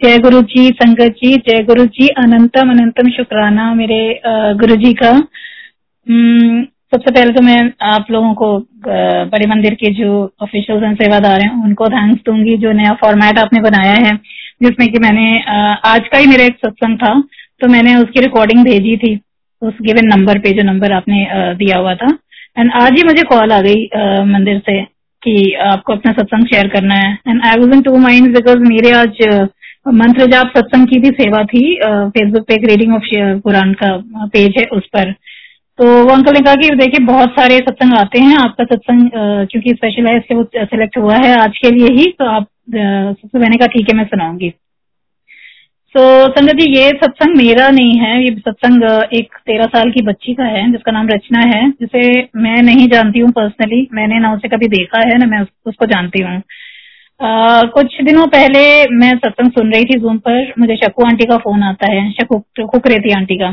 जय गुरु जी संगत जी, जय गुरु जी अनंतम अनंतम शुक्राना मेरे गुरु जी का। सबसे पहले तो मैं आप लोगों को बड़े मंदिर के जो ऑफिशियल एंड सेवादार हैं, उनको थैंक्स दूँगी, जो नया फॉर्मेट आपने बनाया है, जिसमें कि मैंने आज का ही मेरा एक सत्संग था तो मैंने उसकी रिकॉर्डिंग भेजी थी, उस गिवन नंबर पे जो नंबर आपने दिया हुआ था। एंड आज ही मुझे कॉल आ गई मंदिर से, कि आपको अपना सत्संग शेयर करना है। And I was in two mind because मेरे आज मंत्र जाप सत्संग की भी सेवा थी फेसबुक पे एक रीडिंग ऑफ़ कुरान का पेज है उस पर। तो वो अंकल ने कहा कि देखिए बहुत सारे सत्संग आते हैं आपका सत्संग क्योंकि स्पेशलाइज से वो सिलेक्ट हुआ है आज के लिए ही तो आप सबसे मैंने कहा ठीक है मैं सुनाऊँगी। सो so, संगत जी ये सत्संग मेरा नहीं है ये सत्संग एक तेरह साल की बच्ची का है जिसका नाम रचना है जिसे मैं नहीं जानती हूँ पर्सनली मैंने ना उसे कभी देखा है ना मैं उसको जानती हूँ। कुछ दिनों पहले मैं सत्संग सुन रही थी जूम पर। मुझे शकू आंटी का फ़ोन आता है, शकू खुकरेती आंटी का,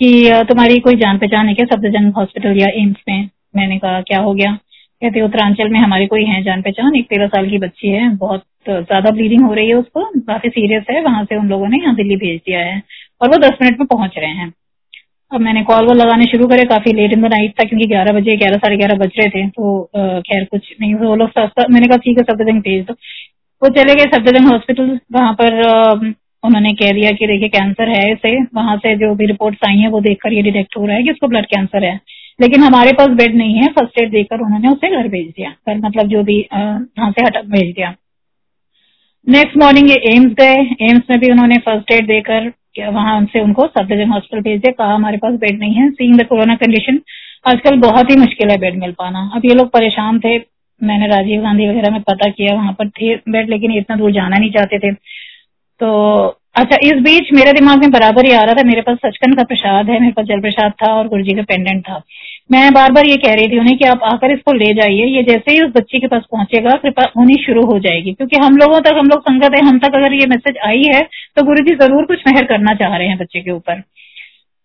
कि तुम्हारी कोई जान पहचान है क्या सफदरजंग हॉस्पिटल या एम्स में? मैंने कहा, क्या हो गया? कहते, उत्तरांचल में हमारी कोई है जान पहचान एक तेरह साल की बच्ची है, बहुत ज़्यादा ब्लीडिंग हो रही है उसको, काफ़ी सीरियस है, वहाँ से उन लोगों ने यहाँ दिल्ली भेज दिया है और वो दस मिनट में पहुँच रहे हैं। अब मैंने कॉल वॉल लगाने शुरू करे काफ़ी लेट इन द नाइट था क्योंकि ग्यारह बजे, ग्यारह, साढ़े ग्यारह बज रहे थे तो खैर कुछ नहीं वो लोग मैंने कहा, ठीक है सफदरजंग भेज दो। वो चले गए सफदरजंग हॉस्पिटल वहाँ पर उन्होंने कह दिया कि देखिए कैंसर है इसे, वहाँ से जो भी रिपोर्ट्स आई हैं, वो देखकर ये डिटेक्ट हो रहा है कि उसको ब्लड कैंसर है। लेकिन हमारे पास बेड नहीं है फ़र्स्ट एड देकर उन्होंने उसे घर भेज दिया, घर मतलब जो भी वहाँ से हटा, भेज दिया। नेक्स्ट मॉर्निंग ये एम्स गए एम्स में भी उन्होंने फ़र्स्ट एड देकर वहाँ से उनको सफदरजंग हॉस्पिटल भेज दिया, कहा हमारे पास बेड नहीं है सीइंग द कोरोना कंडीशन आजकल बहुत ही मुश्किल है बेड मिल पाना। अब ये लोग परेशान थे, मैंने राजीव गांधी वगैरह में पता किया, वहाँ पर थे बेड लेकिन इतना दूर जाना नहीं चाहते थे। तो अच्छा इस बीच मेरे दिमाग में बराबर ही आ रहा था, मेरे पास सचकन का प्रसाद है, मेरे पास जल प्रसाद था और गुरु जी का पेंडेंट था। मैं बार बार ये कह रही थी उन्हें कि आप आकर इसको ले जाइए, ये जैसे ही उस बच्ची के पास पहुंचेगा, कृपा होनी शुरू हो जाएगी। क्योंकि हम लोगों तक, हम लोग संगत है, हम तक अगर ये मैसेज आई है तो गुरु जी ज़रूर कुछ मेहर करना चाह रहे हैं बच्चे के ऊपर।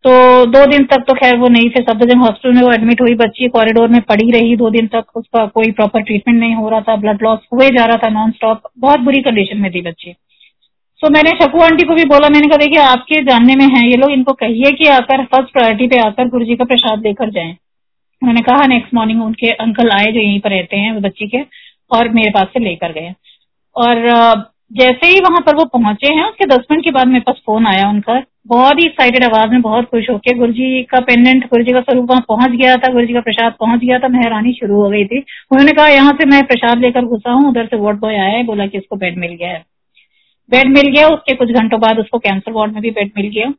तो दो दिन तक तो खैर वो नहीं थे सब सफदरजंग हॉस्पिटल में वो एडमिट हुई, बच्ची कॉरिडोर में पड़ी रही, दो दिन तक उसका कोई प्रॉपर ट्रीटमेंट नहीं हो रहा था ब्लड लॉस हुए जा रहा था नॉन स्टॉप बहुत बुरी कंडीशन में थी बच्ची। तो मैंने शकू आंटी को भी बोला, मैंने कहा, देखिए, आपके जानने में है ये लोग, इनको कहिए कि आकर फ़र्स्ट प्रायोरिटी पे आकर गुरु जी का प्रसाद लेकर जाए। उन्होंने कहा नेक्स्ट मॉर्निंग उनके अंकल आए जो यहीं पर रहते हैं, बच्ची के, और मेरे पास से लेकर गए। और जैसे ही वहाँ पर वो पहुँचे हैं, उसके दस मिनट के बाद मेरे पास फ़ोन आया उनका। बहुत ही एक्साइटेड आवाज़ में बहुत खुश होकर गुरु जी का पेंडेंट गुरु जी का स्वरूप वहाँ पहुँच गया था गुरु जी का प्रसाद पहुँच गया था, मेहरानी शुरू हो गई थी। उन्होंने कहा, यहाँ से मैं प्रसाद लेकर घुसा हूँ, उधर से वोट बॉय आया है, बोला कि इसको बेड मिल गया है। बेड मिल गया उसके कुछ घंटों बाद उसको कैंसर वार्ड में भी बेड मिल गया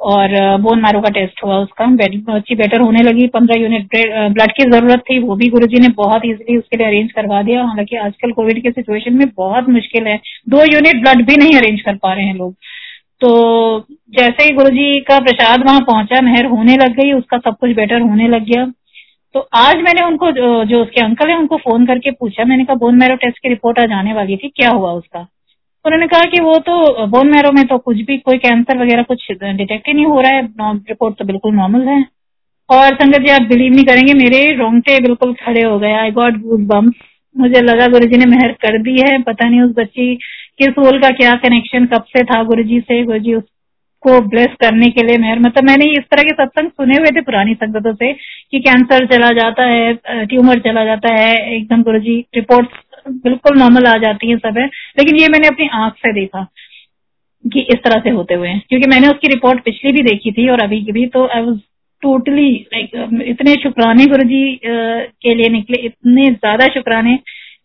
और बोन मैरो का टेस्ट हुआ उसका। बेड अच्छी बेटर होने लगी। पंद्रह यूनिट ब्लड की ज़रूरत थी वो भी गुरुजी ने बहुत इजीली उसके लिए अरेंज करवा दिया। हालाँकि आजकल कोविड के सिचुएशन में बहुत मुश्किल है। दो यूनिट ब्लड भी नहीं अरेंज कर पा रहे हैं लोग। तो जैसे ही गुरुजी का प्रसाद वहाँ पहुँचा मेहर होने लग गई उसका सब कुछ बेटर होने लग गया। तो आज मैंने उनको जो, जो उसके अंकल है उनको फ़ोन करके पूछा। मैंने कहा बोन मैरो टेस्ट की रिपोर्ट आज आने वाली थी। क्या हुआ उसका? उन्होंने कहा कि वो तो बोन मैरो में तो कुछ भी, कोई कैंसर वगैरह कुछ डिटेक्ट ही नहीं हो रहा है। रिपोर्ट तो बिल्कुल नॉर्मल है। और संगत जी, आप बिलीव नहीं करेंगे, मेरे रोंगटे बिल्कुल खड़े हो गए। आई गॉट गूज बम्स मुझे लगा गुरु जी ने मेहर कर दी है। पता नहीं उस बच्ची के सोल का क्या कनेक्शन कब से था गुरु जी से। गुरु जी उसको ब्लेस करने के लिए मेहर मतलब मैंने इस तरह के सत्संग सुने हुए थे पुरानी संगतों से कि कैंसर चला जाता है ट्यूमर चला जाता है। एकदम गुरु जी रिपोर्ट बिल्कुल नॉर्मल आ जाती है सब है। लेकिन ये मैंने अपनी आँख से देखा कि इस तरह से होते हुए क्योंकि मैंने उसकी रिपोर्ट पिछली भी देखी थी और अभी की भी तो आई वॉज़ टोटली लाइक इतने शुक्राने गुरु जी के लिए निकले, इतने ज़्यादा शुक्राने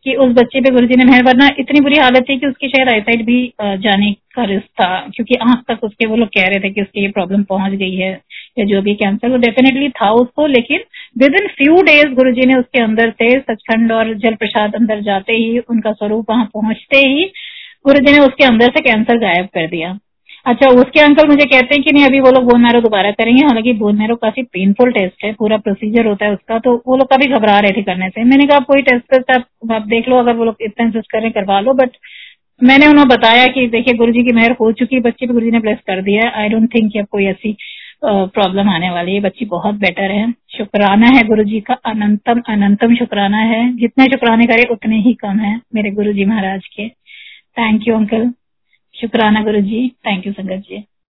कि उस बच्चे पे गुरुजी ने मेहर वरना इतनी बुरी हालत थी कि उसकी शायद आईसाइट भी जाने का रिस्क था, क्योंकि आँख तक उसके वो लोग कह रहे थे कि उसकी ये प्रॉब्लम पहुँच गई है। या जो भी कैंसर वो डेफिनेटली था उसको लेकिन विद इन फ्यू डेज़ गुरु ने उसके अंदर से सचखंड और जल प्रसाद अंदर जाते ही उनका स्वरूप वहाँ पहुँचते ही गुरु ने उसके अंदर से कैंसर गायब कर दिया। अच्छा उसके अंकल मुझे कहते हैं कि नहीं अभी वो लोग बोन मैरो दोबारा करेंगे। हालाँकि बोन मैरो काफ़ी पेनफुल टेस्ट है पूरा प्रोसीजर होता है उसका तो वो लोग काफ़ी घबरा रहे थे करने से। मैंने कहा कोई टेस्ट टेस्ट आप, आप देख लो अगर वो लोग इतना इंसिस्ट करें करवा लो। बट मैंने उन्हें बताया कि देखिए गुरु जी की मेहर हो चुकी है बच्चे पे गुरु जी ने ब्लेस कर दिया आई डोंट थिंक अब कोई ऐसी प्रॉब्लम आने वाली है। बच्ची बहुत बेटर है। शुक्राना है गुरु जी का। अनंतम अनंतम शुक्राना है। जितने शुक्राने करे, उतने ही कम है मेरे गुरु जी महाराज के। थैंक यू अंकल शुक्राना गुरु जी थैंक यू संगत जी।